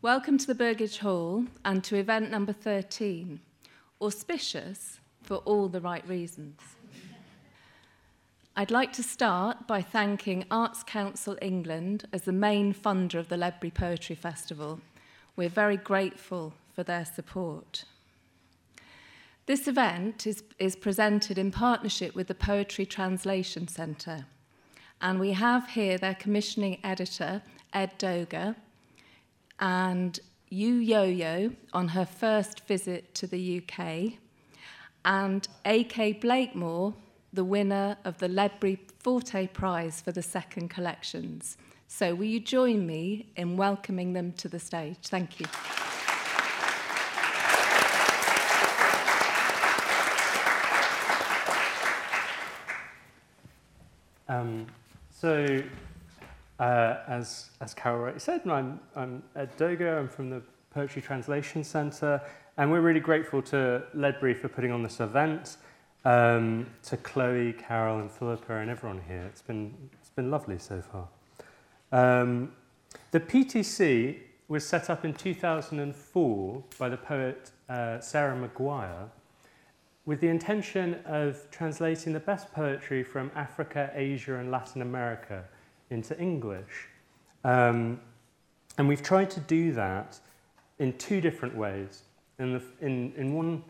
Welcome to the Burgage Hall and to event number 13, auspicious for all the right reasons. I'd like to start by thanking Arts Council England as the main funder of the Ledbury Poetry Festival. We're very grateful for their support. This event is, is presented in partnership with the Poetry Translation Centre, and we have here their commissioning editor, Ed Doegar, and Yu Yoyo on her first visit to the UK, and A.K. Blakemore the winner of the Ledbury Forte Prize for the second collections. So will you join me in welcoming them to the stage? Thank you. Um, so, uh, as, as Carol already said, I'm, I'm Ed Doegar, I'm from the Poetry Translation Centre, and we're really grateful to Ledbury for putting on this event um, to Chloe, Carol, and Philippa, and everyone here. It's been, it's been lovely so far. Um, the PTC was set up in 2004 by the poet uh, Sarah Maguire with the intention of translating the best poetry from Africa, Asia, and Latin America into English. Um, and we've tried to do that in two different ways. In, the, in, in one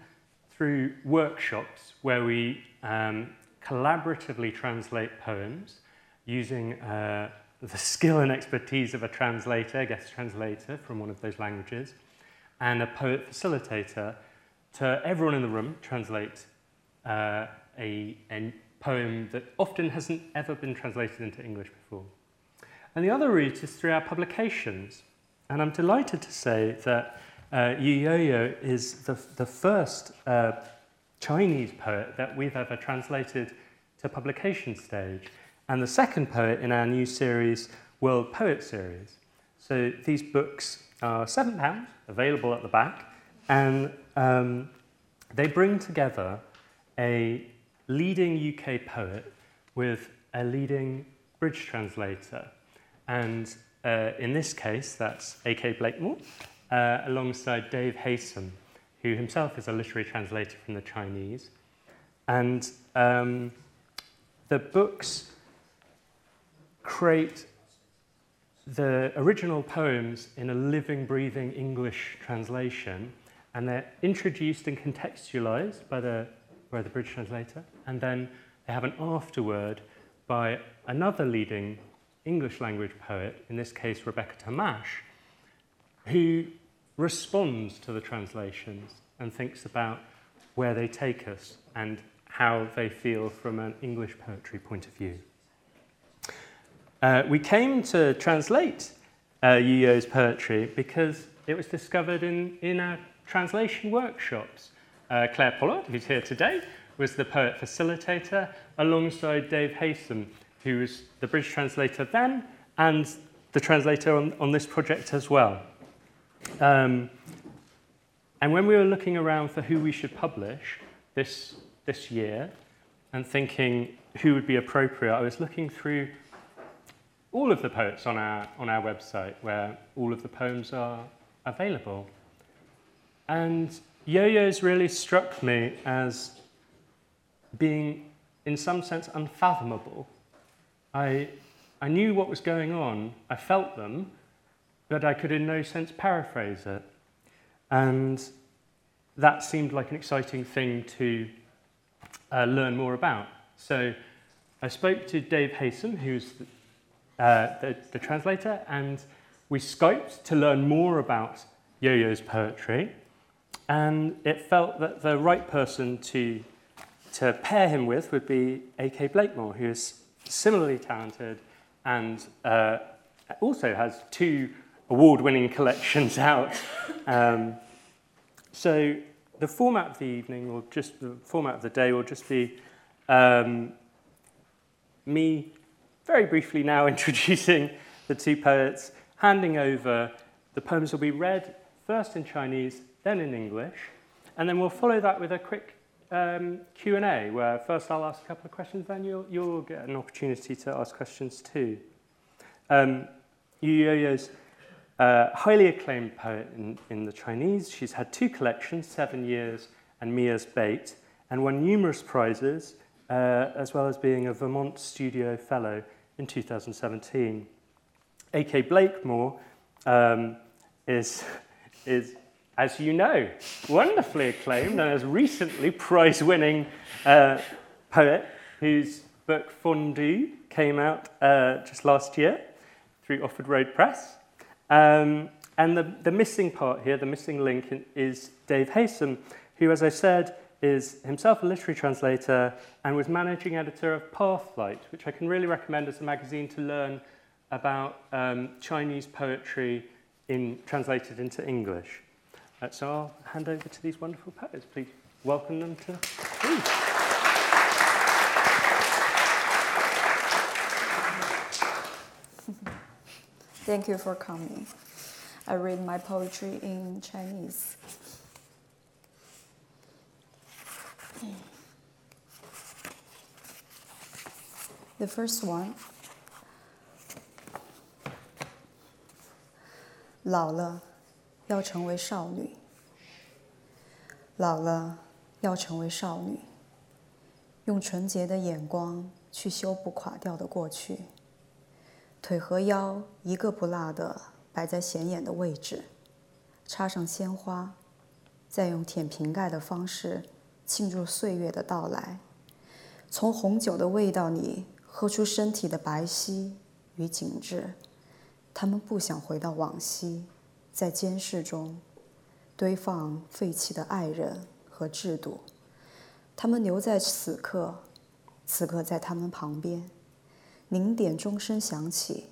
through workshops where we um, collaboratively translate poems using uh, the skill and expertise of a translator, guest translator from one of those languages, and a poet facilitator to everyone in the room translate uh, a, a poem that often hasn't ever been translated into English before. And the other route is through our publications. And I'm delighted to say that uh, Yu Yoyo is the, the first uh, Chinese poet that we've ever translated to publication stage, and the second poet in our new series, World Poet Series. So these books are £7, available at the back, and um, they bring together a leading UK poet with a leading bridge translator. And uh, in this case, that's A.K. Blakemore, uh, alongside Dave Haysom, who himself is a literary translator from the Chinese. And um, the books create the original poems in a living, breathing English translation, and they're introduced and contextualized by the, by the bridge translator, and then they have an afterword by another leading English language poet, in this case Rebecca Tamás, who responds to the translations and thinks about where they take us and how they feel from an English poetry point of view. Uh, we came to translate uh, Yu-Yo's poetry because it was discovered in, in our translation workshops. Uh, Clare Pollard, who's here today, was the poet facilitator alongside Dave Haysom, who was the British translator then and the translator on, on this project as well. Um, and when we were looking around for who we should publish this, this year and thinking who would be appropriate, I was looking through all of the poets on our, on our website where all of the poems are available. And Yoyo's really struck me as being, in some sense, unfathomable. I, I knew what was going on, I felt them, but I could in no sense paraphrase it. And that seemed like an exciting thing to uh, learn more about. So I spoke to Dave Haysom, who's the, uh, the, the translator, and we Skyped to learn more about Yoyo's poetry. And it felt that the right person to, to pair him with would be A.K. Blakemore, who is similarly talented and uh, also has two award-winning collections out. Um, so the format of the evening, or just the format of the day, will just be um, me very briefly now introducing the two poets, handing over the poems will be read first in Chinese, then in English, and then we'll follow that with a quick um, Q&A, where first I'll ask a couple of questions, then you'll, you'll get an opportunity to ask questions too. Um, Yu Yoyo's a highly acclaimed poet in, in the Chinese. She's had two collections, Seven Years and Mia's Bait, and won numerous prizes, uh, as well as being a Vermont Studio Fellow in 2017. A.K. Blakemore um, is, is, as you know, wonderfully acclaimed and has recently prize winning uh, poet whose book Fondue came out uh, just last year through Offord Road Press. Um, and the, the missing part here, the missing link, is Dave Haysom, who, as I said, is himself a literary translator and was managing editor of Pathlight, which I can really recommend as a magazine to learn about um, Chinese poetry in, translated into English. Uh, so I'll hand over to these wonderful poets. Please welcome them to please. Thank you for coming. I read my poetry in Chinese. The first one 老了要成为少女，老了要成为少女，用纯洁的眼光去修补垮掉的过去，腿和腰一个不落的摆在显眼的位置，插上鲜花，再用舔瓶盖的方式庆祝岁月的到来，从红酒的味道里喝出身体的白皙与紧致。他们不想回到往昔，在监视中堆放废弃的爱人和制度。他们留在此刻，此刻在他们旁边。零点钟声响起，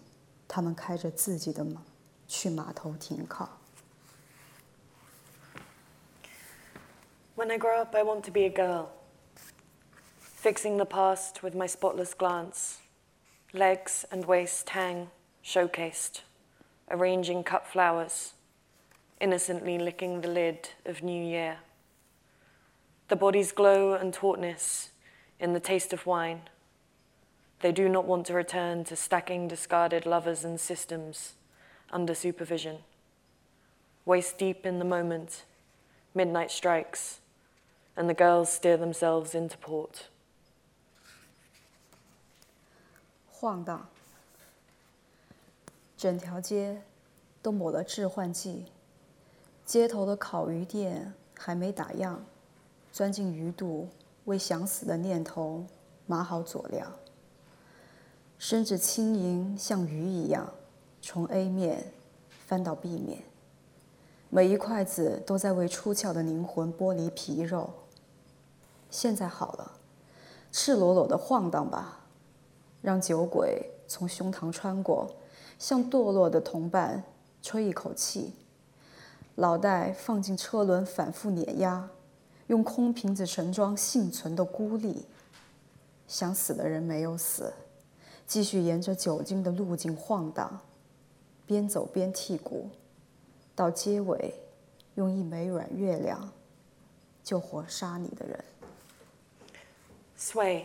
他们开着自己的马去码头停靠。When I grow up, I want to be a girl, fixing the past with my spotless glance. Legs and waist hang showcased, arranging cut flowers, innocently licking the lid of New Year. The body's glow and tautness in the taste of wine. They do not want to return to stacking discarded lovers and systems under supervision. Waist deep in the moment, midnight strikes, and the girls steer themselves into port. 晃荡，整条街都抹了致幻剂。 街头的烤鱼店还没打烊，钻进鱼肚，为想死的念头码好佐料。身子轻盈，像鱼一样，从 A 面翻到 B 面。每一筷子都在为出窍的灵魂剥离皮肉。现在好了，赤裸裸的晃荡吧，让酒鬼从胸膛穿过，向堕落的同伴吹一口气。脑袋放进车轮，反复碾压，用空瓶子盛装幸存的孤立。想死的人没有死，继续沿着酒精的路径晃荡，边走边剔骨，到结尾，用一枚软月亮救活杀你的人。Sway.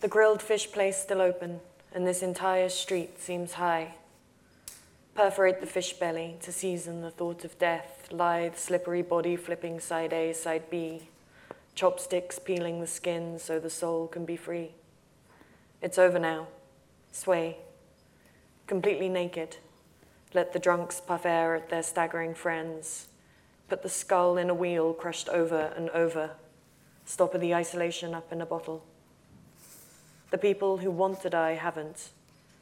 The grilled fish place still open, and this entire street seems high. Perforate the fish belly to season the thought of death, lithe, slippery body flipping side A, side B, chopsticks peeling the skin so the soul can be free. It's over now. Sway. Completely naked. Let the drunks puff air at their staggering friends. Put the skull in a wheel crushed over and over. Stopper the isolation up in a bottle. The people who want to die haven't,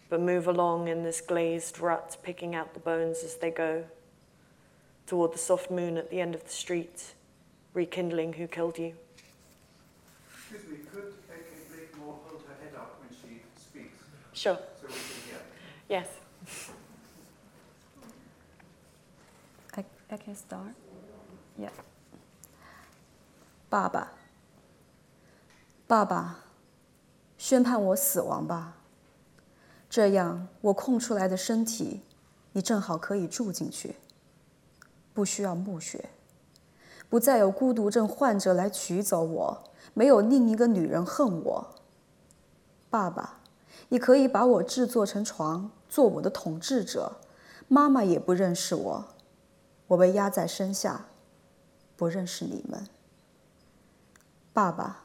but move along in this glazed rut, picking out the bones as they go. Toward the soft moon at the end of the street, rekindling who killed you. Excuse me, could A.K. Blakemore hold her head up when she speaks Sure. so we can hear? Yes. I I can start. Yeah. 爸爸，爸爸，宣判我死亡吧。 这样，我空出来的身体，你正好可以住进去。不需要墓穴，不再有孤独症患者来取走我，没有另一个女人恨我。爸爸，你可以把我制作成床，做我的统治者，妈妈也不认识我，我被压在身下，不认识你们。爸爸，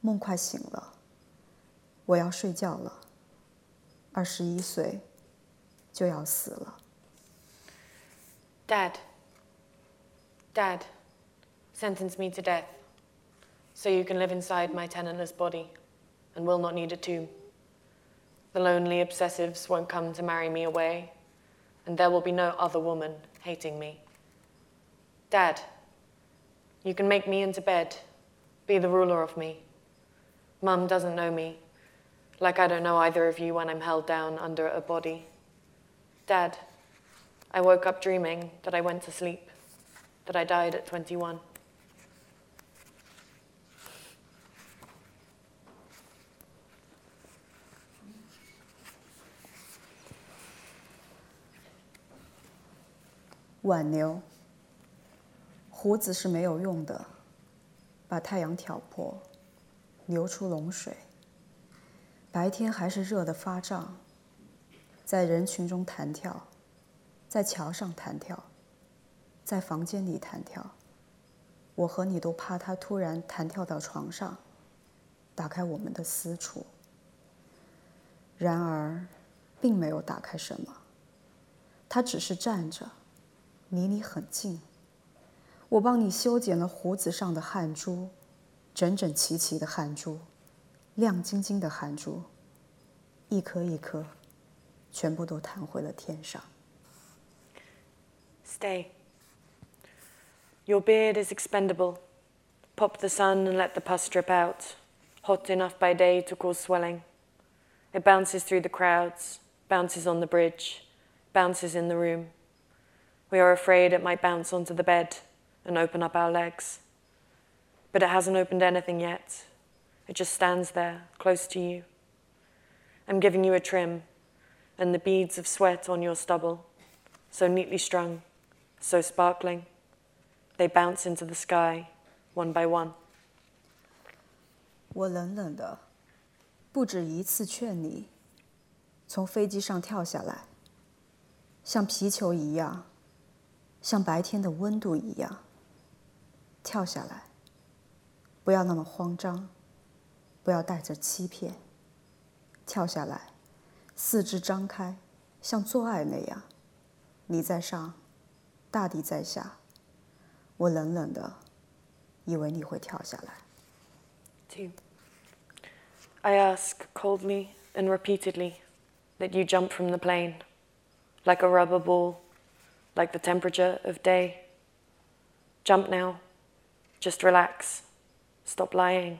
梦快醒了，我要睡觉了。二十一岁，就要死了。Dad. Dad, sentence me to death, so you can live inside my tenantless body and will not need a tomb. The lonely obsessives won't come to marry me away, and there will be no other woman hating me. Dad, you can make me into bed, be the ruler of me. Mum doesn't know me, like I don't know either of you when I'm held down under a body. Dad, I woke up dreaming that I went to sleep, that I died at 21. 挽留。胡子是没有用的，把太阳挑破，流出脓水。 白天还是热得发胀，在人群中弹跳，在桥上弹跳，在房间里弹跳。我和你都怕他突然弹跳到床上，打开我们的私处。然而，并没有打开什么，他只是站着，离你很近。我帮你修剪了胡子上的汗珠，整整齐齐的汗珠。亮晶晶的汗珠，一颗一颗，全部都弹回了天上。Stay. Your beard is expendable. Pop the sun and let the pus drip out, hot enough by day to cause swelling. It bounces through the crowds, bounces on the bridge, bounces in the room. We are afraid it might bounce onto the bed and open up our legs. But it hasn't opened anything yet. It just stands there, close to you. I'm giving you a trim, and the beads of sweat on your stubble, so neatly strung, so sparkling, they bounce into the sky, one by one. 我冷冷的，不止一次劝你从飞机上跳下来，像皮球一样，像白天的温度一样，跳下来，不要那么慌张。 不要带着欺骗，跳下来，四肢张开，像做爱那样，你在上，大地在下。我冷冷的，以为你会跳下来。Two. I ask coldly and repeatedly that you jump from the plane, like a rubber ball, like the temperature of day. Jump now. Just relax. Stop lying.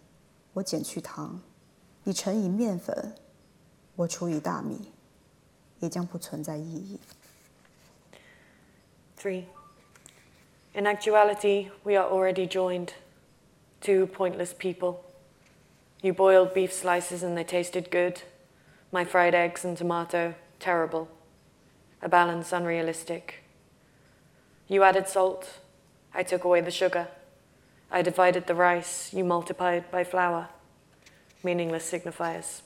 我减去糖，你乘以面粉，我除以大米，也将不存在意义。Three. In actuality, we are already joined. Two pointless people. You boiled beef slices and they tasted good. My fried eggs and tomato, terrible. A balance unrealistic. You added salt. I took away the sugar. I divided the rice, you multiplied by flour. Meaningless signifiers.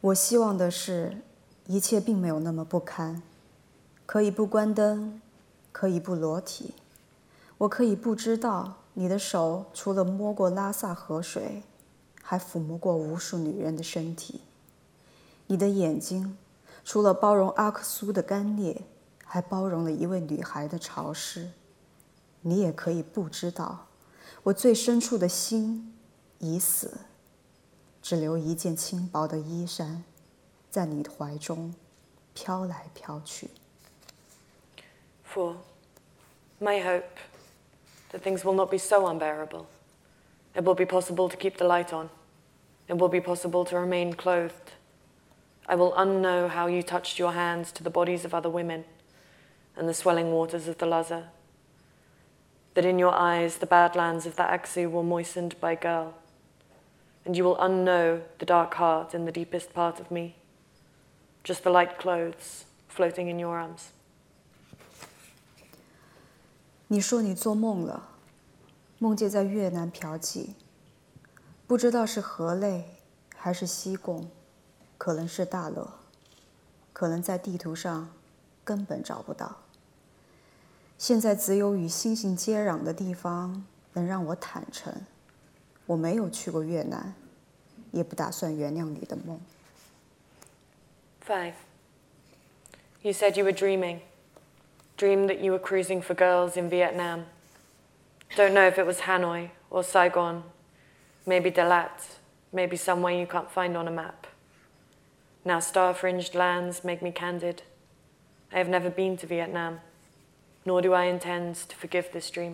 我希望的是，一切并没有那么不堪，可以不关灯，可以不裸体，我可以不知道你的手除了摸过拉萨河水，还抚摸过无数女人的身体。你的眼睛除了包容阿克苏的干裂，还包容了一位女孩的潮湿。 你也可以不知道，我最深处的心已死，只留一件轻薄的衣衫，在你的怀中飘来飘去。For my hope that things will not be so unbearable. It will be possible to keep the light on. It will be possible to remain clothed. I will unknow how you touched your hands to the bodies of other women and the swelling waters of the Laza. that in your eyes the badlands of the Aksu were moistened by girl, and you will unknow the dark heart in the deepest part of me, just the light clothes floating in your arms. 你说你做梦了，梦见在越南嫖妓，不知道是河内还是西贡，可能是大乐，可能在地图上根本找不到。现在只有与星星接壤的地方能让我坦诚，我没有去过越南，也不打算原谅你的梦。Five. You said you were dreaming. Dreamed that you were cruising for girls in Vietnam. Don't know if it was Hanoi or Saigon, maybe Dalat, maybe somewhere you can't find on a map. Now star fringed lands make me candid. I have never been to Vietnam, Nor do I intend to forgive this dream.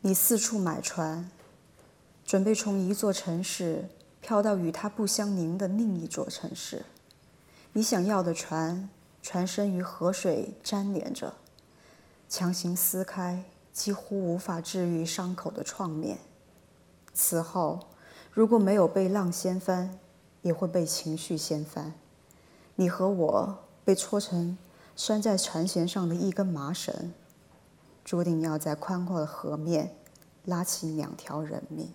你四处买船，准备从一座城市飘到与它不相邻的另一座城市。你想要的船，船身与河水粘连着，强行撕开几乎无法治愈伤口的创面。此后，如果没有被浪掀翻，也会被情绪掀翻。你和我被戳成拴在船舷上的一根麻绳。注定要在宽阔的河面拉起两条人命。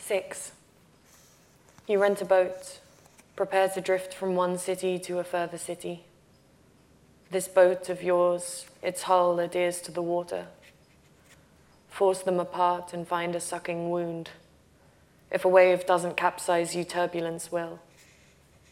Six. You rent a boat, prepare to drift from one city to a further city. This boat of yours, its hull adheres to the water. Force them apart and find a sucking wound. If a wave doesn't capsize you, turbulence will.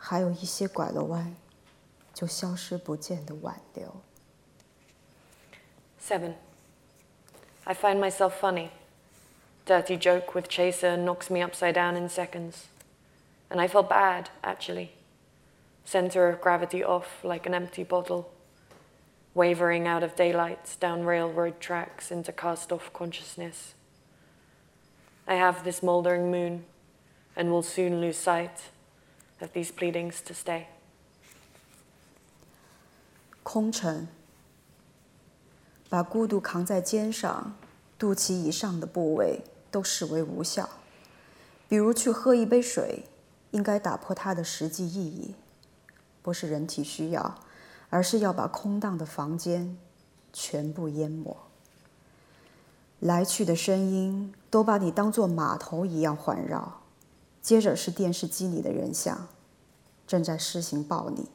还有一些拐了弯就消失不见的挽留。 Seven. I find myself funny. Dirty joke with chaser knocks me upside down in seconds. And I feel bad, actually. Center of gravity off like an empty bottle. Wavering out of daylight down railroad tracks into cast off consciousness. I have this mouldering moon and will soon lose sight of these pleadings to stay. 空城，把孤独扛在肩上，肚脐以上的部位都视为无效。比如去喝一杯水，应该打破它的实际意义，不是人体需要，而是要把空荡的房间全部淹没。来去的声音都把你当作码头一样环绕，接着是电视机里的人像，正在施行暴力。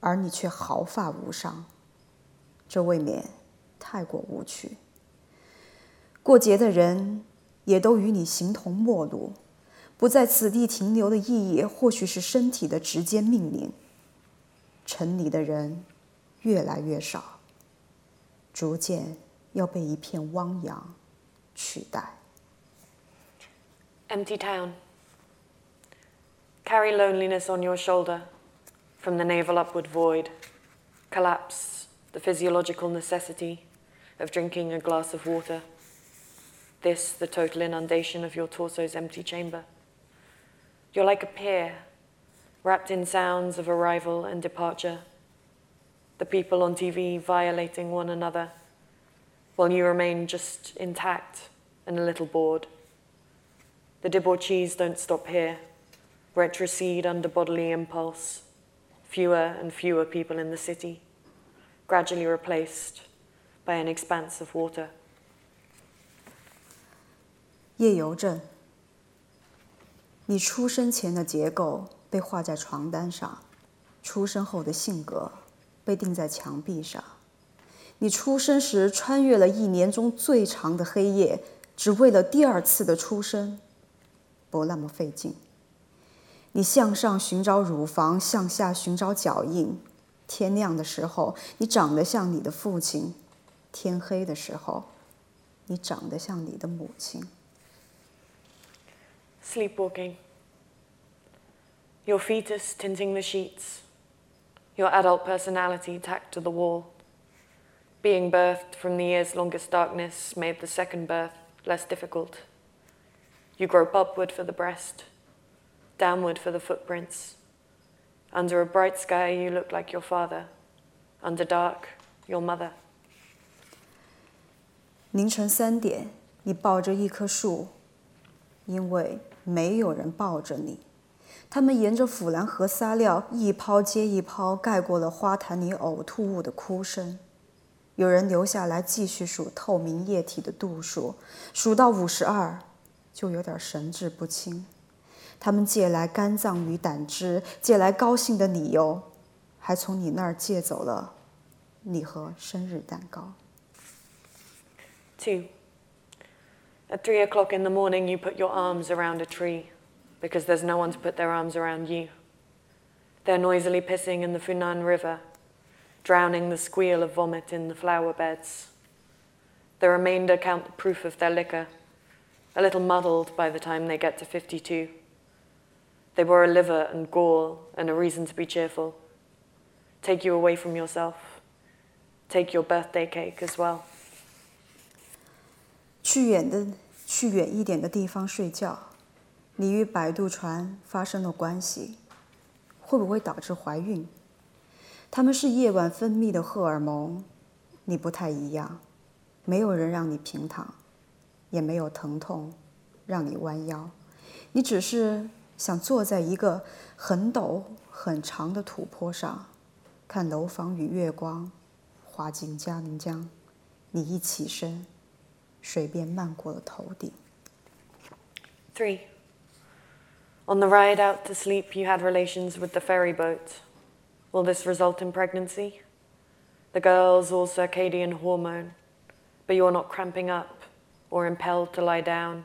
而你却毫发无伤，这未免太过无趣。过节的人也都与你形同陌路，不在此地停留的意义，或许是身体的直接命令。城里的人越来越少，逐渐要被一片汪洋取代。Empty town. Carry loneliness on your shoulder from the navel upward void. Collapse the physiological necessity of drinking a glass of water. This, the total inundation of your torso's empty chamber. You're like a pier, wrapped in sounds of arrival and departure. The people on TV violating one another, while you remain just intact and a little bored. The debauchees don't stop here, retrocede under bodily impulse. Fewer and fewer people in the city, gradually replaced by an expanse of water. 夜游症。你出生前的结构被画在床单上，出生后的性格被钉在墙壁上。你出生时穿越了一年中最长的黑夜，只为了第二次的出生 不那么费劲。 你向上寻找乳房，向下寻找脚印。天亮的时候，你长得像你的父亲；天黑的时候，你长得像你的母亲。Sleepwalking. Your fetus tinting the sheets. Your adult personality tacked to the wall. Being birthed from the year's longest darkness made the second birth less difficult. You grope upward for the breast, Downward for the footprints. Under a bright sky, you look like your father. Under dark, your mother. 凌晨三点，你抱着一棵树，因为没有人抱着你。他们沿着腐兰河撒尿，一泡接一泡，盖过了花坛里呕吐物的哭声。有人留下来继续数透明液体的度数，数到五十二，就有点神志不清。他们借来肝脏与胆汁，借来高兴的理由，还从你那儿借走了你和生日蛋糕。Two. At three o'clock in the morning, you put your arms around a tree because there's no one to put their arms around you. They're noisily pissing in the Funan River, drowning the squeal of vomit in the flower beds. The remainder count the proof of their liquor, a little muddled by the time they get to 52. They bore a liver and gall and a reason to be cheerful. Take you away from yourself. Take your birthday cake as well. 去远的，去远一点的地方睡觉。你与摆渡船发生了关系，会不会导致怀孕？他们是夜晚分泌的荷尔蒙，你不太一样。没有人让你平躺，也没有疼痛让你弯腰，你只是 想坐在一个很陡很长的土坡上，看楼房与月光滑进嘉陵江。你一起身，水便漫过了头顶。Three. On the ride out to sleep, you had relations with the ferry boat. Will this result in pregnancy? The girl's all circadian hormone, but you're not cramping up or impelled to lie down.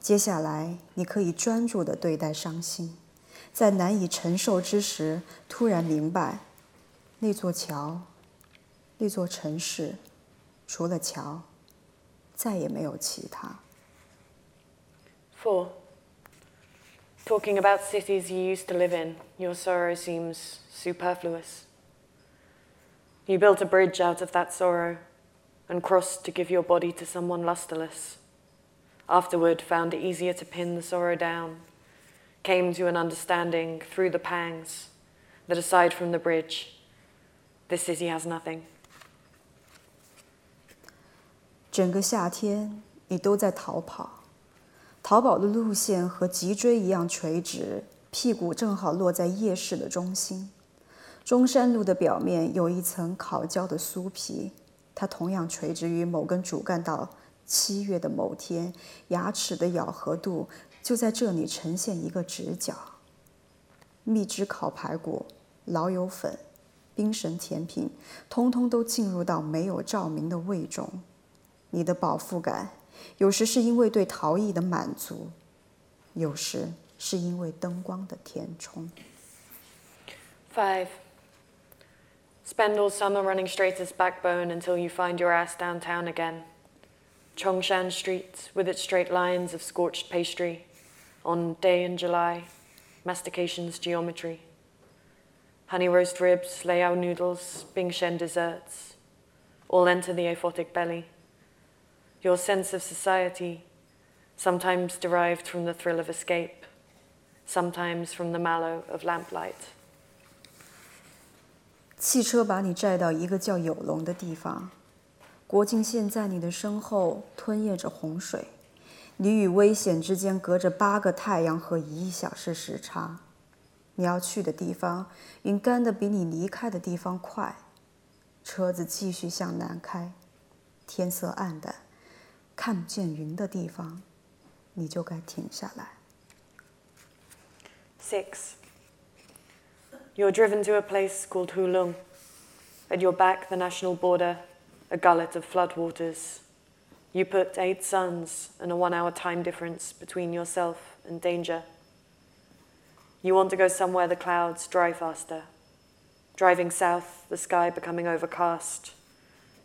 接下来，你可以专注地对待伤心，在难以承受之时，突然明白，那座桥，那座城市，除了桥，再也没有其他。Four. Talking about cities you used to live in, your sorrow seems superfluous. You built a bridge out of that sorrow and crossed to give your body to someone lusterless. Afterward, found it easier to pin the sorrow down, came to an understanding through the pangs that aside from the bridge, this city has nothing. 整个夏天，你都在逃跑。逃跑的路线和脊椎一样垂直，屁股正好落在夜市的中心。中山路的表面有一层烤焦的酥皮，它同样垂直于某根主干道。 七月的某天，牙齿的咬合度就在这里呈现一个直角。蜜汁烤排骨、老友粉、冰神甜品，通通都进入到没有照明的胃中。你的饱腹感，有时是因为对陶艺的满足，有时是因为灯光的填充。Five. Spend all summer running straight as backbone until you find your ass downtown again. Zhongshan Street, with its straight lines of scorched pastry, on day in July, mastication's geometry. Honey roast ribs, Lao noodles, Bingshen desserts, all enter the aphotic belly. Your sense of society, sometimes derived from the thrill of escape, sometimes from the mallow of lamplight. 汽车把你载到一个叫有龙的地方。国境线在你的身后吞咽着洪水，你与危险之间隔着八个太阳和一小时时差。你要去的地方，云干得比你离开的地方快。车子继续向南开，天色暗淡，看不见云的地方，你就该停下来。Six. You're driven to a place called Hulung. At your back, the national border, a gullet of floodwaters. You put eight suns and a one hour time difference between yourself and danger. You want to go somewhere the clouds dry faster. Driving south, the sky becoming overcast.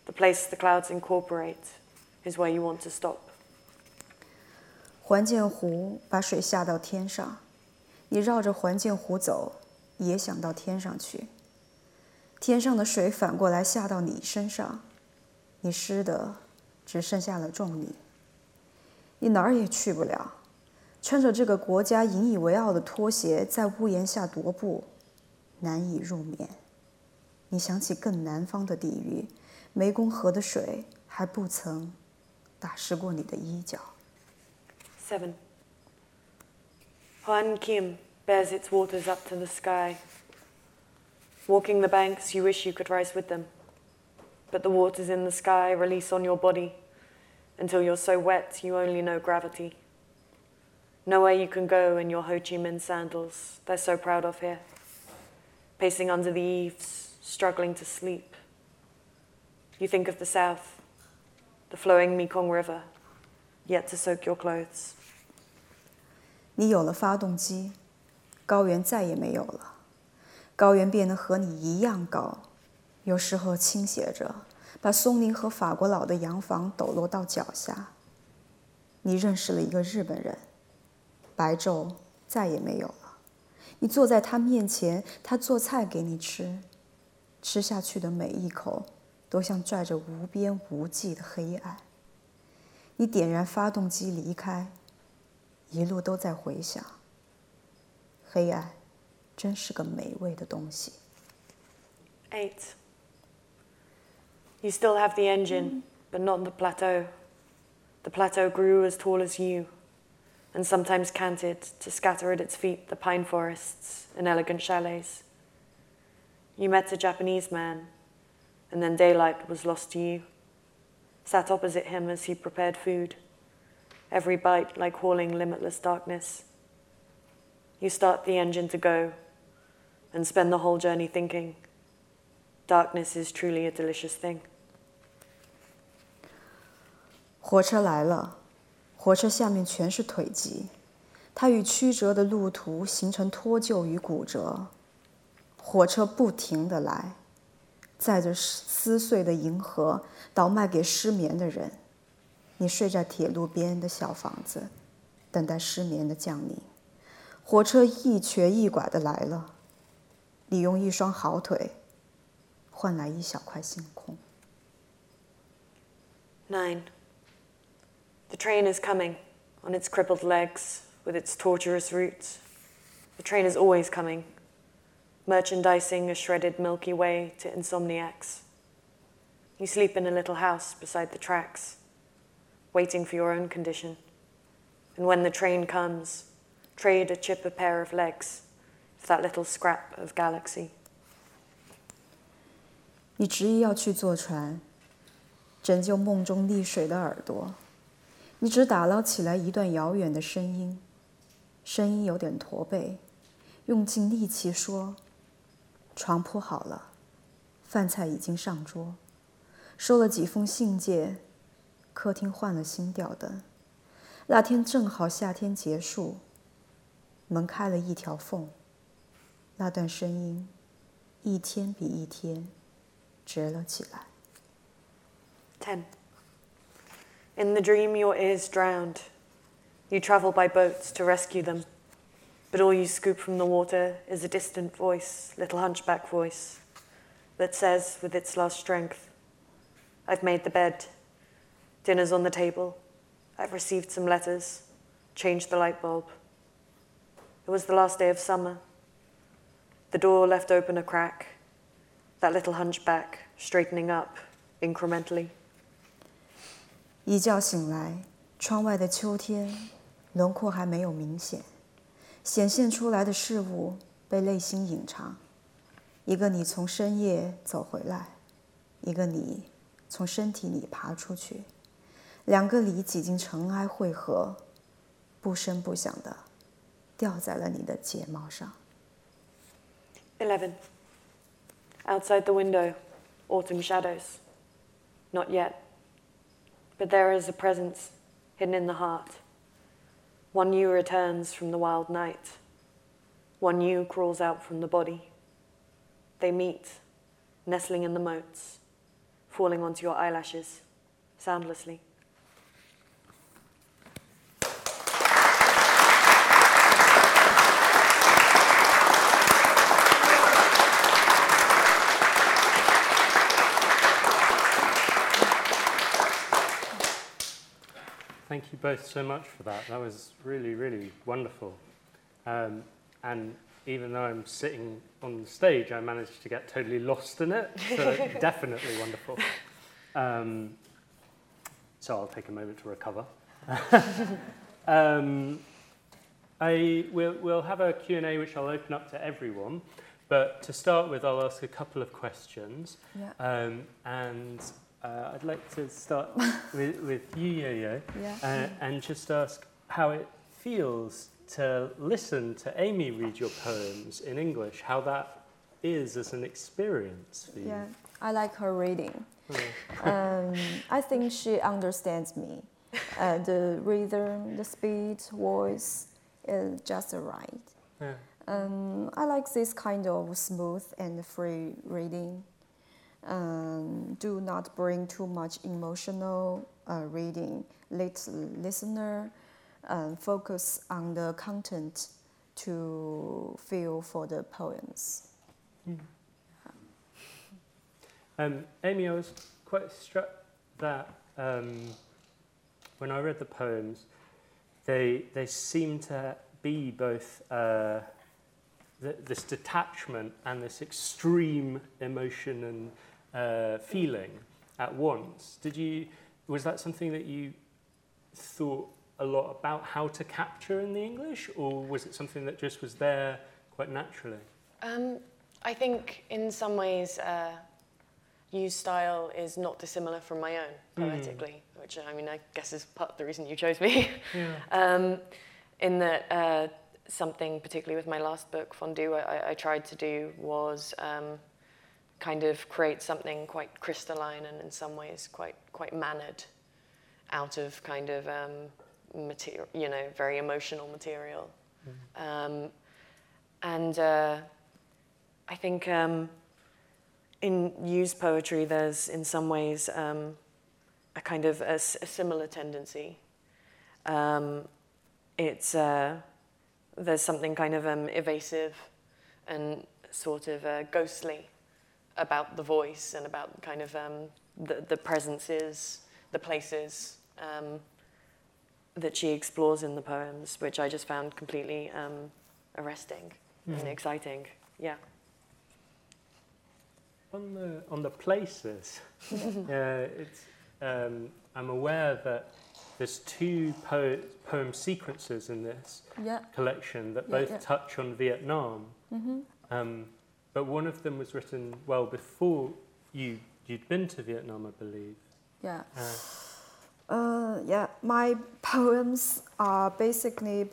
The place the clouds incorporate is where you want to stop. 环剑湖把水下到天上，你绕着环剑湖走，也想到天上去。天上的水反过来下到你身上， 遗失的只剩下了仲尼。你哪儿也去不了，穿着这个国家引以为傲的拖鞋，在屋檐下踱步，难以入眠。你想起更南方的地狱，湄公河的水还不曾打湿过你的衣角。Seven. Hoan Kiem bears its waters up to the sky. Walking the banks, you wish you could rise with them But the waters in the sky release on your body until you're so wet you only know gravity. Nowhere you can go in your Ho Chi Minh sandals, they're so proud of here. Pacing under the eaves, struggling to sleep. You think of the south, the flowing Mekong River, yet to soak your clothes. 你有了发动机，高原再也没有了。高原变得和你一样高， 有时候倾斜着，把松林和法国佬的洋房抖落到脚下。你认识了一个日本人，白昼再也没有了。你坐在他面前，他做菜给你吃，吃下去的每一口都像拽着无边无际的黑暗。你点燃发动机离开。一路都在回想，黑暗真是个美味的东西。Eight. You still have the engine, but not the plateau. The plateau grew as tall as you, and sometimes canted to scatter at its feet the pine forests and elegant chalets. You met a Japanese man, and then daylight was lost to you. Sat opposite him as he prepared food, every bite like hauling limitless darkness. You start the engine to go, and spend the whole journey thinking, darkness is truly a delicious thing. 火车来了，火车下面全是腿疾，它与曲折的路途形成脱臼与骨折。火车不停地来，载着撕碎的银河，倒卖给失眠的人。你睡在铁路边的小房子，等待失眠的降临。火车一瘸一拐地来了，你用一双好腿换来一小块星空。Nine. The train is coming on its crippled legs with its tortuous route. The train is always coming, merchandising a shredded Milky Way to insomniacs. You sleep in a little house beside the tracks, waiting for your own condition. And when the train comes, trade a chip a pair of legs for that little scrap of galaxy. 你执意要去坐船，拯救梦中溺水的耳朵。 你只打捞起来一段遥远的声音，声音有点驼背，用尽力气说：“床铺好了，饭菜已经上桌，收了几封信件，客厅换了新吊灯。那天正好夏天结束，门开了一条缝。那段声音，一天比一天。”直了起来。ten In the dream, your ears drowned. You travel by boats to rescue them, but all you scoop from the water is a distant voice, little hunchback voice, that says with its last strength, I've made the bed. Dinner's on the table. I've received some letters, changed the light bulb. It was the last day of summer. The door left open a crack, that little hunchback straightening up incrementally. 一觉醒来，窗外的秋天，轮廓还没有明显，显现出来的事物被内心隐藏。一个你从深夜走回来，一个你从身体里爬出去，两个你几经尘埃汇合，不声不响的掉在了你的睫毛上。Eleven. Outside the window, autumn shadows. Not yet. But there is a presence hidden in the heart. One new returns from the wild night. One new crawls out from the body. They meet, nestling in the moats, falling onto your eyelashes, soundlessly. Thank you both so much for that. That was really, really wonderful. Um, and even though I'm sitting on the stage, I managed to get totally lost in it. So definitely wonderful. Um, so I'll take a moment to recover. um, I will we'll have a Q&A which I'll open up to everyone. But to start with, I'll ask a couple of questions. Yeah. Um, and uh, I'd like to start with, with you, Yoyo, Yeah. uh, and just ask how it feels to listen to Amy read your poems in English, how that is as an experience for you. Yeah, I like her reading. Mm. um, I think she understands me. Uh, the rhythm, the speed, voice is just right. Yeah. Um, I like this kind of smooth and free reading. Um, do not bring too much emotional uh, reading. Let listener um, focus on the content to feel for the poems. Um, Amy, I was quite struck that um, when I read the poems, they, they seem to be both uh, th- this detachment and this extreme emotion and uh, feeling at once. Did you, was that something that you thought a lot about how to capture in the English, or was it something that just was there quite naturally? Um, I think in some ways, uh, Yu's style is not dissimilar from my own poetically, which I mean, I guess is part of the reason you chose me. Yeah. um, in that uh, something, particularly with my last book, Fondue, I, I tried to do was um, kind of create something quite crystalline and in some ways quite quite mannered out of kind of um, material, you know, very emotional material. Um, and uh, I think um, in Yu's poetry, there's in some ways um, a kind of a similar tendency. Um, it's uh, there's something kind of um, evasive and sort of uh, ghostly about the voice and about kind of um, the, the presences, the places um, that she explores in the poems, which I just found completely um, arresting and exciting. Yeah. On the on the places, uh, it's um, I'm aware that there's two po- poem sequences in this Yeah. collection that Yeah, both yeah. touch on Vietnam. Um, but one of them was written well before you you'd been to Vietnam, I believe. Yeah. Uh, Uh, yeah, my poems are basically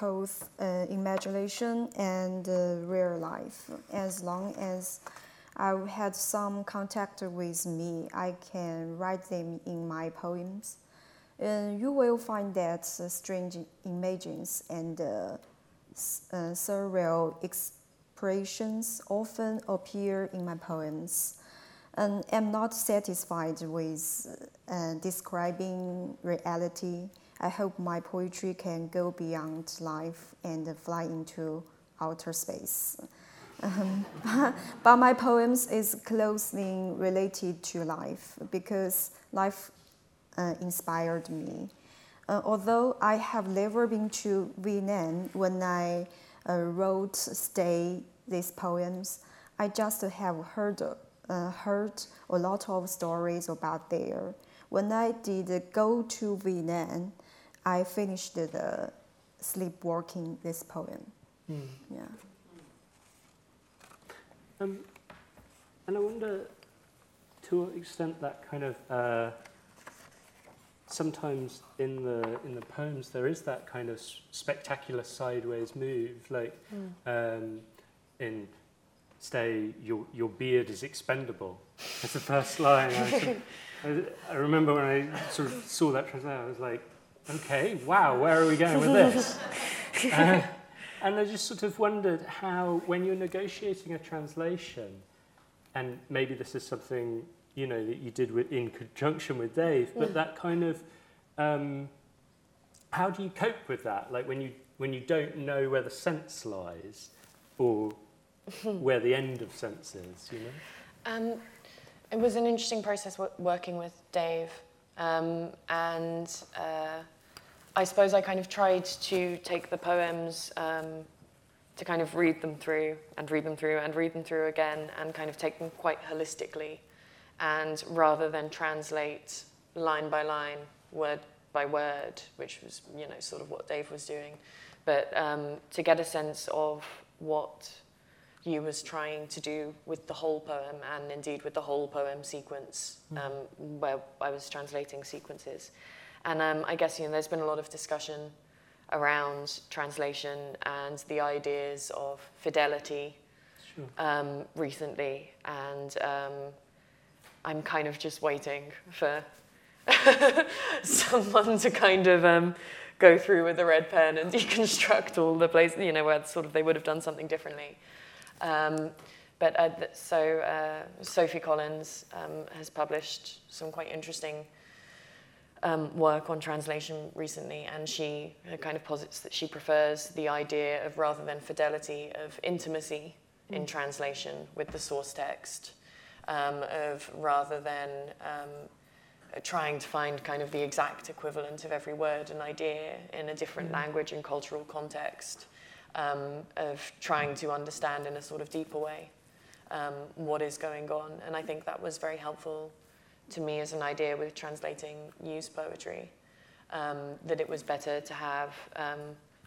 both uh, imagination and uh, real life. As long as I've had some contact with me, I can write them in my poems. And you will find that uh, strange images and uh, s- uh, often appear in my poems and am not satisfied with uh, describing reality. I hope my poetry can go beyond life and fly into outer space. Um, but my poems is closely related to life because life uh, inspired me. Uh, although I have never been to Vietnam when I wrote stay these poems, I just have heard uh, heard a lot of stories about there. when I did go to Vietnam, I finished the sleepwalking this poem. Mm. Yeah. Um, and I wonder to what extent that kind of uh, sometimes in the in the poems there is that kind of spectacular sideways move, like um, in "Stay, your your beard is expendable." That's the first line. I, sort of- I, I remember when I sort of saw that translation, I was like, "Okay, wow, where are we going with this?" Uh, and I just sort of wondered how, when you're negotiating a translation, and maybe this is something you know that you did with, in conjunction with Dave, but that kind of, um, how do you cope with that? Like when you when you don't know where the sense lies, or where the end of sense is, you know? Um, it was an interesting process w- working with Dave, um, and uh, I suppose I kind of tried to take the poems um, to kind of read them through and read them through and read them through again, and kind of take them quite holistically, and rather than translate line by line, word by word, which was you know sort of what Dave was doing, but um, to get a sense of what Yu was trying to do with the whole poem and indeed with the whole poem sequence um, where I was translating sequences. And um, I guess you know there's been a lot of discussion around translation and the ideas of fidelity Sure. um, recently, and um, I'm kind of just waiting for someone to kind of um, go through with a red pen and deconstruct all the places, you know, where sort of they would have done something differently. Um, but uh, so uh, Sophie Collins um, has published some quite interesting um, work on translation recently, and she kind of posits that she prefers the idea of rather than fidelity of intimacy in translation with the source text, um, of rather than um, trying to find kind of the exact equivalent of every word and idea in a different language and cultural context, um, of trying to understand in a sort of deeper way um, what is going on. And I think that was very helpful to me as an idea with translating Yu's poetry, um, that it was better to have um,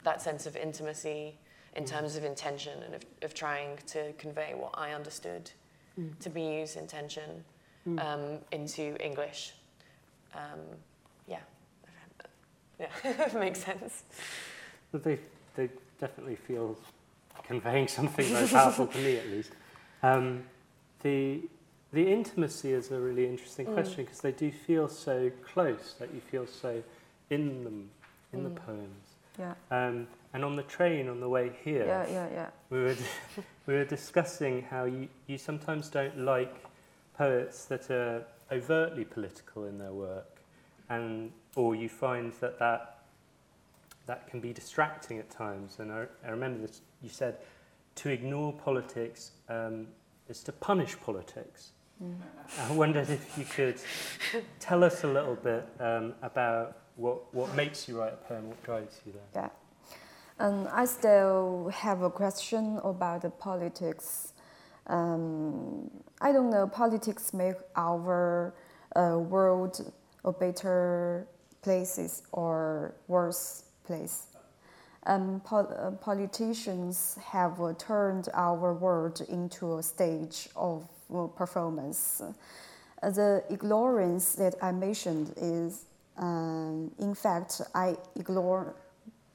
that sense of intimacy in terms of intention and of, of trying to convey what I understood to be Yu's intention um, into English. Um, yeah, yeah, makes sense. But they, they definitely feel conveying something very powerful to me, at least. Um, the, the intimacy is a really interesting Mm. question because they do feel so close, that you feel so in them, in the Mm. poems. Yeah. Um, and on the train on the way here, Yeah, yeah, yeah. we were, we were discussing how you, you sometimes don't like poets that are overtly political in their work, and or you find that that, that can be distracting at times. And I, I remember that you said to ignore politics um, is to punish politics. I wondered if you could tell us a little bit um, about what, what makes you write a poem, what drives you there. Yeah. And I still have a question about the politics. Um, I don't know, politics make our uh, world a better places or worse place. Um, uh, politicians have uh, turned our world into a stage of uh, performance. Uh, the ignorance that I mentioned is, um, in fact, I ignore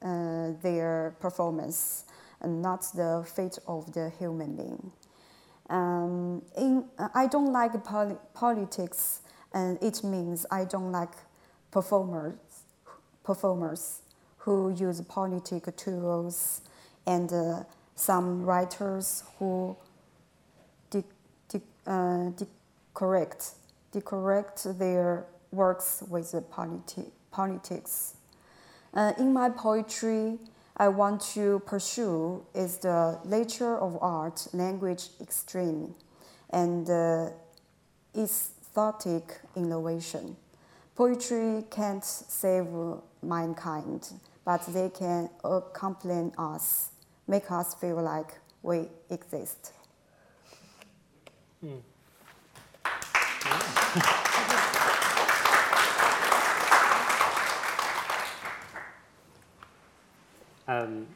uh, their performance and not the fate of the human being. Um, in, I don't like poli- politics, and it means I don't like performers, performers who use politic tools, and uh, some writers who de- de- uh, de- correct, decorrect their works with the politi- politics. Uh, in my poetry, I want to pursue is the nature of art, language extreme, and uh, aesthetic innovation. Poetry can't save mankind, but they can accompany us, make us feel like we exist. Um,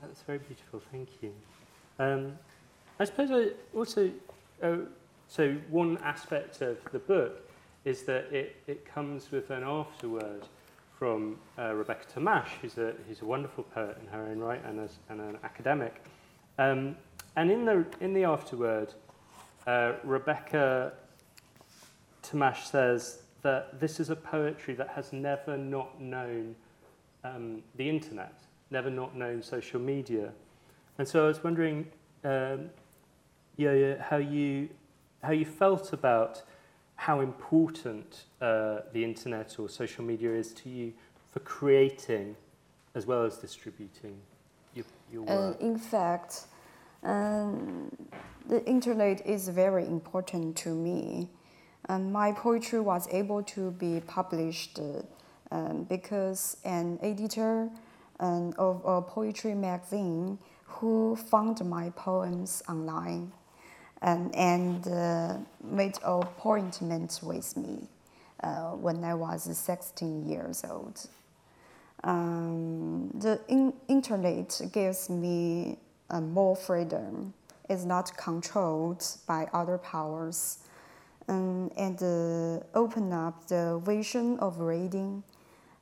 that's very beautiful, thank you. Um, I suppose I also, uh, so one aspect of the book is that it, it comes with an afterword from uh, Rebecca Tamás, who's a, who's a wonderful poet in her own right and, as, and an academic. Um, and in the, in the afterword, uh, Rebecca Tamás says that this is a poetry that has never not known um, the internet, never not known social media. And so I was wondering, um, yeah, yeah, how you how you felt about how important uh, the internet or social media is to you for creating as well as distributing your, your work. Uh, in fact, um, the internet is very important to me. And my poetry was able to be published uh, um, because an editor um, of a poetry magazine who found my poems online and, uh, made an appointment with me uh, when I was 16 years old. Um, the in- internet gives me uh, more freedom. It's not controlled by other powers, um, and uh, open up the vision of reading.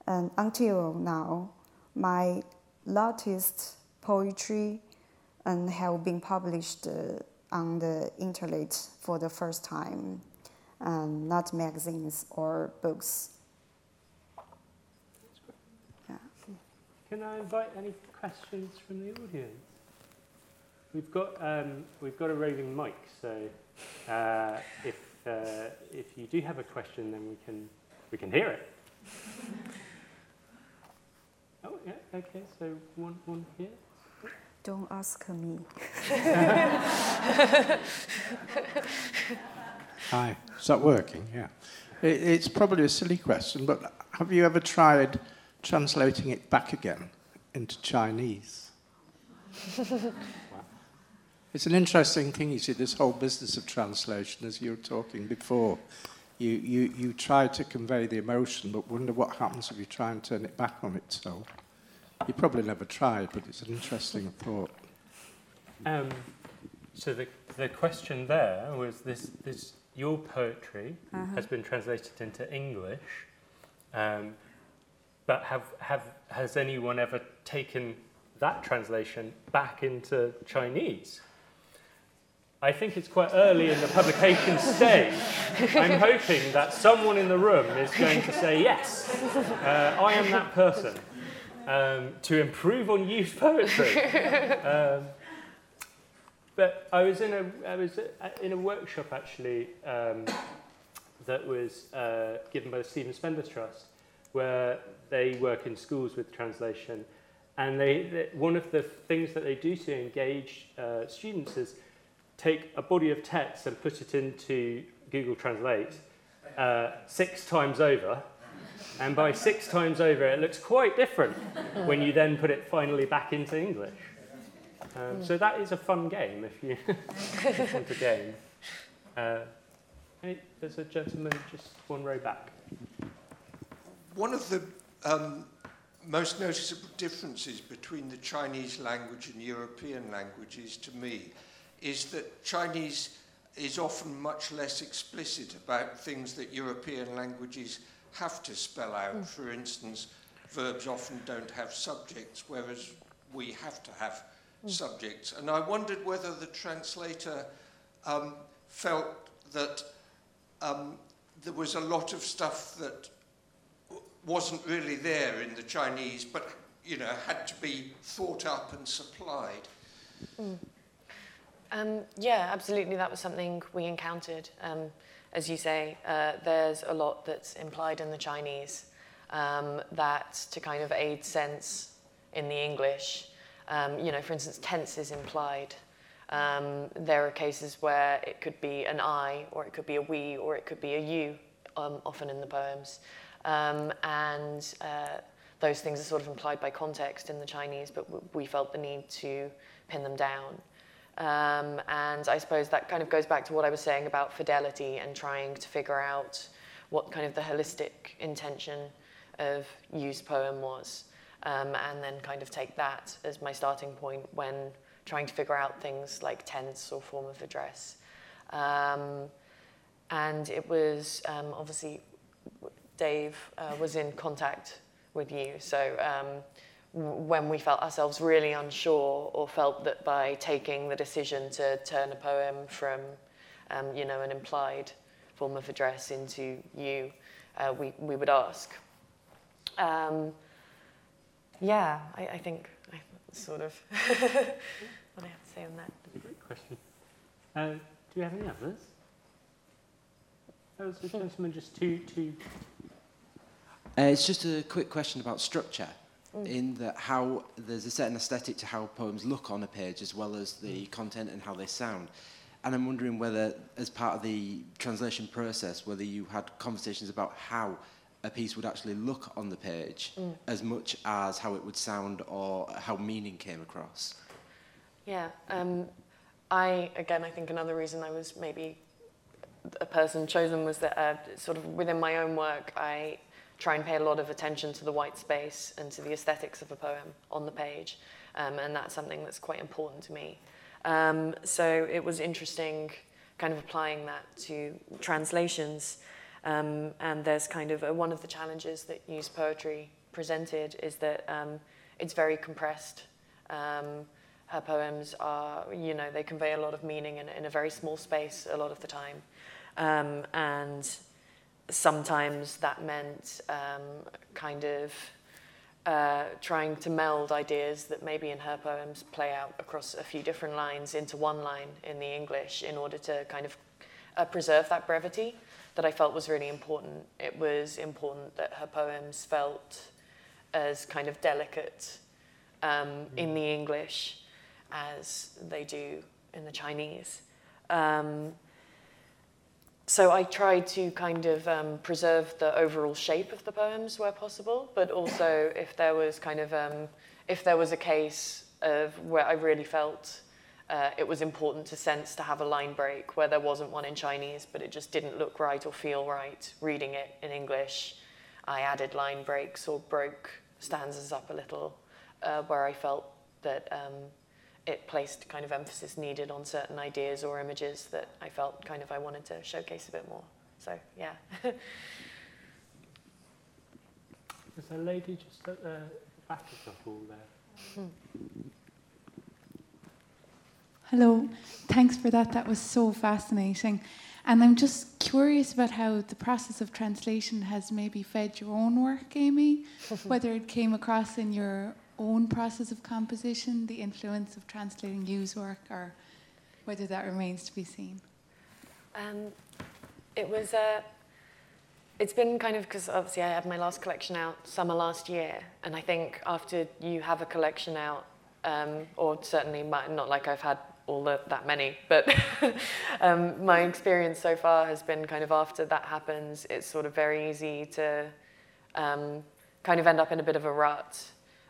And until now, my latest poetry and have been published uh, on the internet for the first time, um, not magazines or books. Yeah. Can I invite any questions from the audience? We've got um, we've got a roving mic, so uh, if uh, if you do have a question, then we can we can hear it. Oh yeah, okay. So one one here. Don't ask me. Hi, is that working? Yeah. It, it's probably a silly question, but have you ever tried translating it back again into Chinese? It's an interesting thing, you see, this whole business of translation, as you were talking before. You, you, you try to convey the emotion, but wonder what happens if you try and turn it back on itself. You probably never tried, but it's an interesting thought. Um, so the the question there was this this your poetry has been translated into English, um, but have have has anyone ever taken that translation back into Chinese? I think it's quite early in the publication stage. I'm hoping that someone in the room is going to say yes. Uh, I am that person um, to improve on Yu's poetry. Um, but I was in a I was uh, in a workshop actually um, that was uh, given by the Stephen Spender's Trust, where they work in schools with translation, and they, they one of the things that they do to engage uh, students is take a body of text and put it into Google Translate uh, six times over. And by six times over, it looks quite different when you then put it finally back into English. Um, so that is a fun game if you want a game. Uh, any, there's a gentleman just one row back. One of the um, most noticeable differences between the Chinese language and European languages to me is that Chinese is often much less explicit about things that European languages have to spell out. For instance, verbs often don't have subjects, whereas we have to have subjects. And I wondered whether the translator um, felt that um, there was a lot of stuff that wasn't really there in the Chinese, but you know had to be thought up and supplied. Um, yeah, absolutely. That was something we encountered. Um, as you say, uh, there's a lot that's implied in the Chinese um, that to kind of aid sense in the English. Um, you know, for instance, tense is implied. Um, there are cases where it could be an I, or it could be a we, or it could be a you, um, often in the poems. And uh, those things are sort of implied by context in the Chinese, but we felt the need to pin them down. Um, and I suppose that kind of goes back to what I was saying about fidelity and trying to figure out what kind of the holistic intention of Yu's poem was. um, and then kind of take that as my starting point when trying to figure out things like tense or form of address. Um, and it was um, obviously Dave uh, was in contact with you, so um, when we felt ourselves really unsure or felt that by taking the decision to turn a poem from, um, you know, an implied form of address into you, uh, we, we would ask. Um, yeah, I, I think I sort of what I have to say on that. Great question. Uh, do you have any others? That was a gentleman just two, two. Uh, it's just a quick question about structure. Mm. In that, how there's a certain aesthetic to how poems look on a page, as well as the mm. content and how they sound. And I'm wondering whether, as part of the translation process, whether you had conversations about how a piece would actually look on the page mm. as much as how it would sound or how meaning came across. Yeah. Um, I, again, I think another reason I was maybe a person chosen was that uh, sort of within my own work, I try and pay a lot of attention to the white space and to the aesthetics of a poem on the page. Um, and that's something that's quite important to me. Um, so it was interesting kind of applying that to translations. Um, and there's kind of a, one of the challenges that Yu's poetry presented is that um, it's very compressed. Um, her poems are, you know, they convey a lot of meaning in, in a very small space a lot of the time. Um, and sometimes that meant um, kind of uh, trying to meld ideas that maybe in her poems play out across a few different lines into one line in the English in order to kind of uh, preserve that brevity that I felt was really important. It was important that her poems felt as kind of delicate um, in the English as they do in the Chinese. Um, so I tried to kind of um, preserve the overall shape of the poems where possible, but also if there was kind of um, if there was a case of where I really felt uh, it was important to sense to have a line break where there wasn't one in Chinese, but it just didn't look right or feel right reading it in English. I added line breaks or broke stanzas up a little uh, where I felt that um, it placed kind of emphasis needed on certain ideas or images that I felt kind of I wanted to showcase a bit more. So, yeah. There's a lady just at the back of the hall there. Hello, thanks for that. That was so fascinating. And I'm just curious about how the process of translation has maybe fed your own work, Amy, whether it came across in your own process of composition, the influence of translating Yu's work, or whether that remains to be seen? Um, it was. Uh, it's been kind of because obviously I had my last collection out summer last year, and I think after you have a collection out, um, or certainly my, not like I've had all the, that many, but um, my experience so far has been kind of after that happens, it's sort of very easy to um, kind of end up in a bit of a rut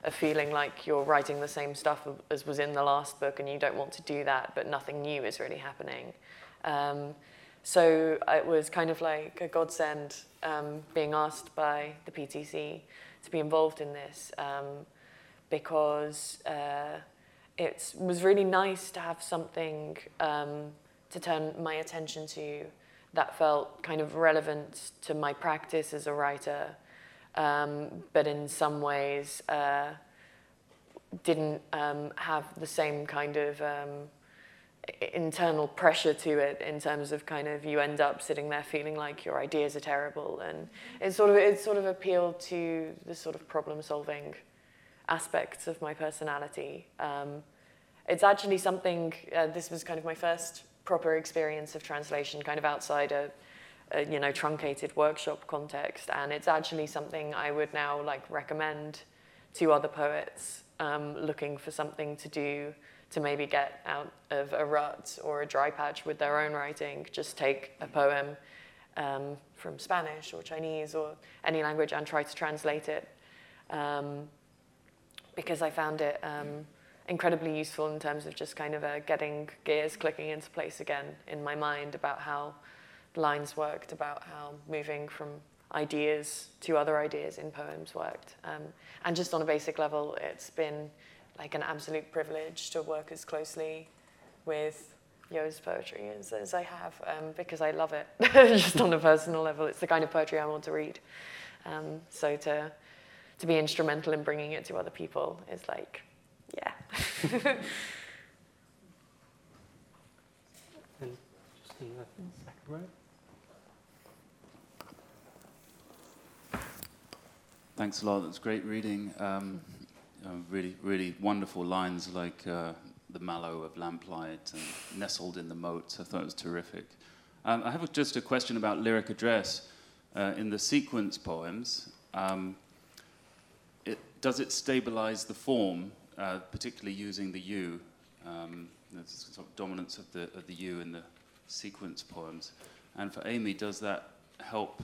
of feeling like you're writing the same stuff as was in the last book and you don't want to do that, but nothing new is really happening. Um, so it was kind of like a godsend um, being asked by the PTC to be involved in this um, because uh, it was really nice to have something um, to turn my attention to that felt kind of relevant to my practice as a writer um, but in some ways uh, didn't um, have the same kind of um, internal pressure to it in terms of kind of you end up sitting there feeling like your ideas are terrible and it sort of it sort of appealed to the sort of problem solving aspects of my personality. Um, it's actually something, uh, this was kind of my first proper experience of translation kind of outside a a, you know, truncated workshop context. And it's actually something I would now like recommend to other poets um, looking for something to do to maybe get out of a rut or a dry patch with their own writing. Just take a poem um, from Spanish or Chinese or any language and try to translate it. Um, because I found it um, incredibly useful in terms of just kind of uh, getting gears clicking into place again in my mind about how lines worked about how moving from ideas, to other ideas in poems worked. Um, and just on a basic level, it's been like an absolute privilege to work as closely with Yo's poetry as, as I have um, because I love it just on a personal level. It's the kind of poetry I want to read. Um, so to, to be instrumental in bringing it to other people is like, yeah. and just in the second row. Thanks a lot. That's great reading. Um, uh, really, really wonderful lines like uh, the mallow of lamplight and nestled in the moat. I thought it was terrific. Um, I have just a question about lyric address. Uh, in the sequence poems, um, it, does it stabilize the form, uh, particularly using the U? Um, the sort of dominance of the, of the U in the sequence poems. And for Amy, does that help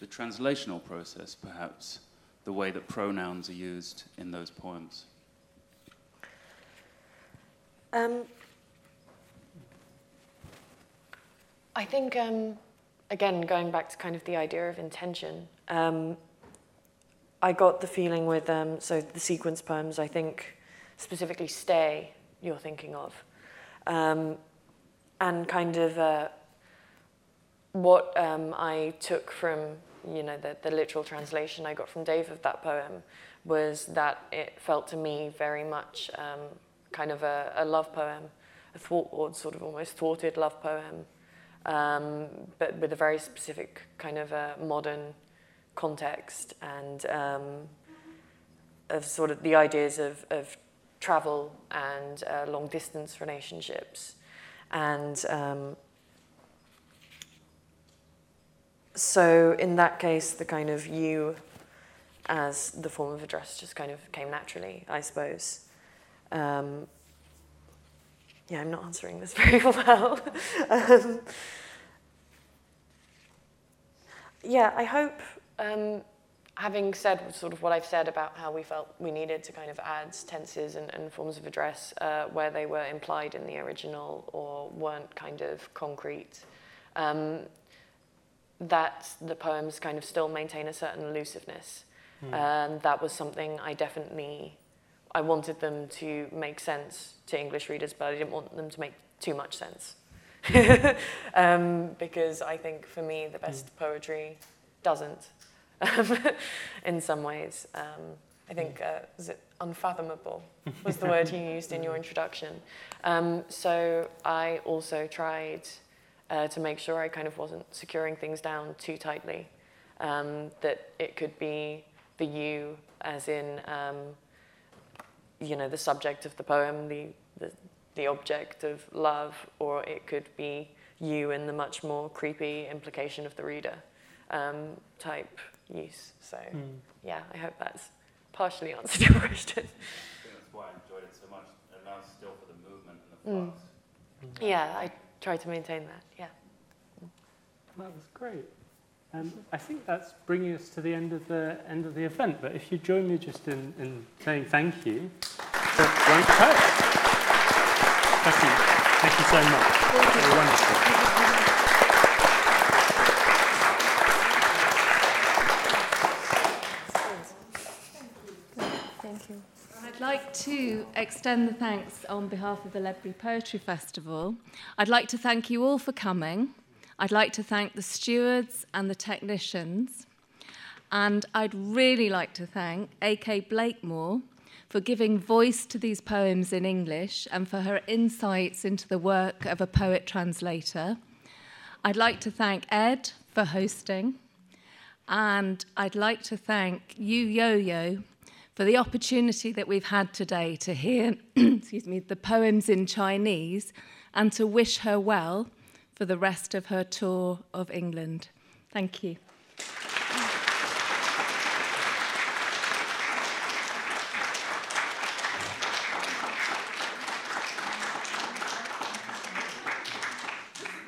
the translational process, perhaps? The way that pronouns are used in those poems? Um, I think, um, again, going back to kind of the idea of intention, um, I got the feeling with, um, so the sequence poems, I think specifically Stay, you're thinking of, um, and kind of uh, what um, I took from you know, the, the literal translation I got from Dave of that poem was that it felt to me very much um, kind of a, a love poem, a or sort of almost thwarted love poem, um, but with a very specific kind of a modern context and um, of sort of the ideas of, of travel and uh, long distance relationships. And um, so in that case, the kind of you as the form of address just kind of came naturally, I suppose. Um, yeah, I'm not answering this very well. um, yeah, I hope, um, having said sort of what I've said about how we felt we needed to kind of add tenses and, and forms of address uh, where they were implied in the original or weren't kind of concrete, um, that the poems kind of still maintain a certain elusiveness. Mm. And that was something I definitely, I wanted them to make sense to English readers, but I didn't want them to make too much sense. um, because I think for me, the best mm. poetry doesn't in some ways. Um, I think, uh, is it unfathomable was the word you used in your introduction. Um, so I also tried uh, to make sure I kind of wasn't securing things down too tightly. Um, that it could be the you, as in, um, you know, the subject of the poem, the, the, the object of love, or it could be you in the much more creepy implication of the reader um, type use. So, mm. yeah, I hope that's partially answered your question. that's why I enjoyed it so much. It allows still for the movement and the mm. Yeah, I try to maintain that, yeah. That was great. Um, I think that's bringing us to the end of the end of the event. But if you join me just in, in saying thank you. Thank you. Thank you so much. Thank you. wonderful. like to extend the thanks on behalf of the Ledbury Poetry Festival. I'd like to thank you all for coming. I'd like to thank the stewards and the technicians. And I'd really like to thank A.K. Blakemore for giving voice to these poems in English and for her insights into the work of a poet translator. I'd like to thank Ed for hosting. And I'd like to thank you, Yoyo, for the opportunity that we've had today to hear excuse me, the poems in Chinese and to wish her well for the rest of her tour of England. Thank you.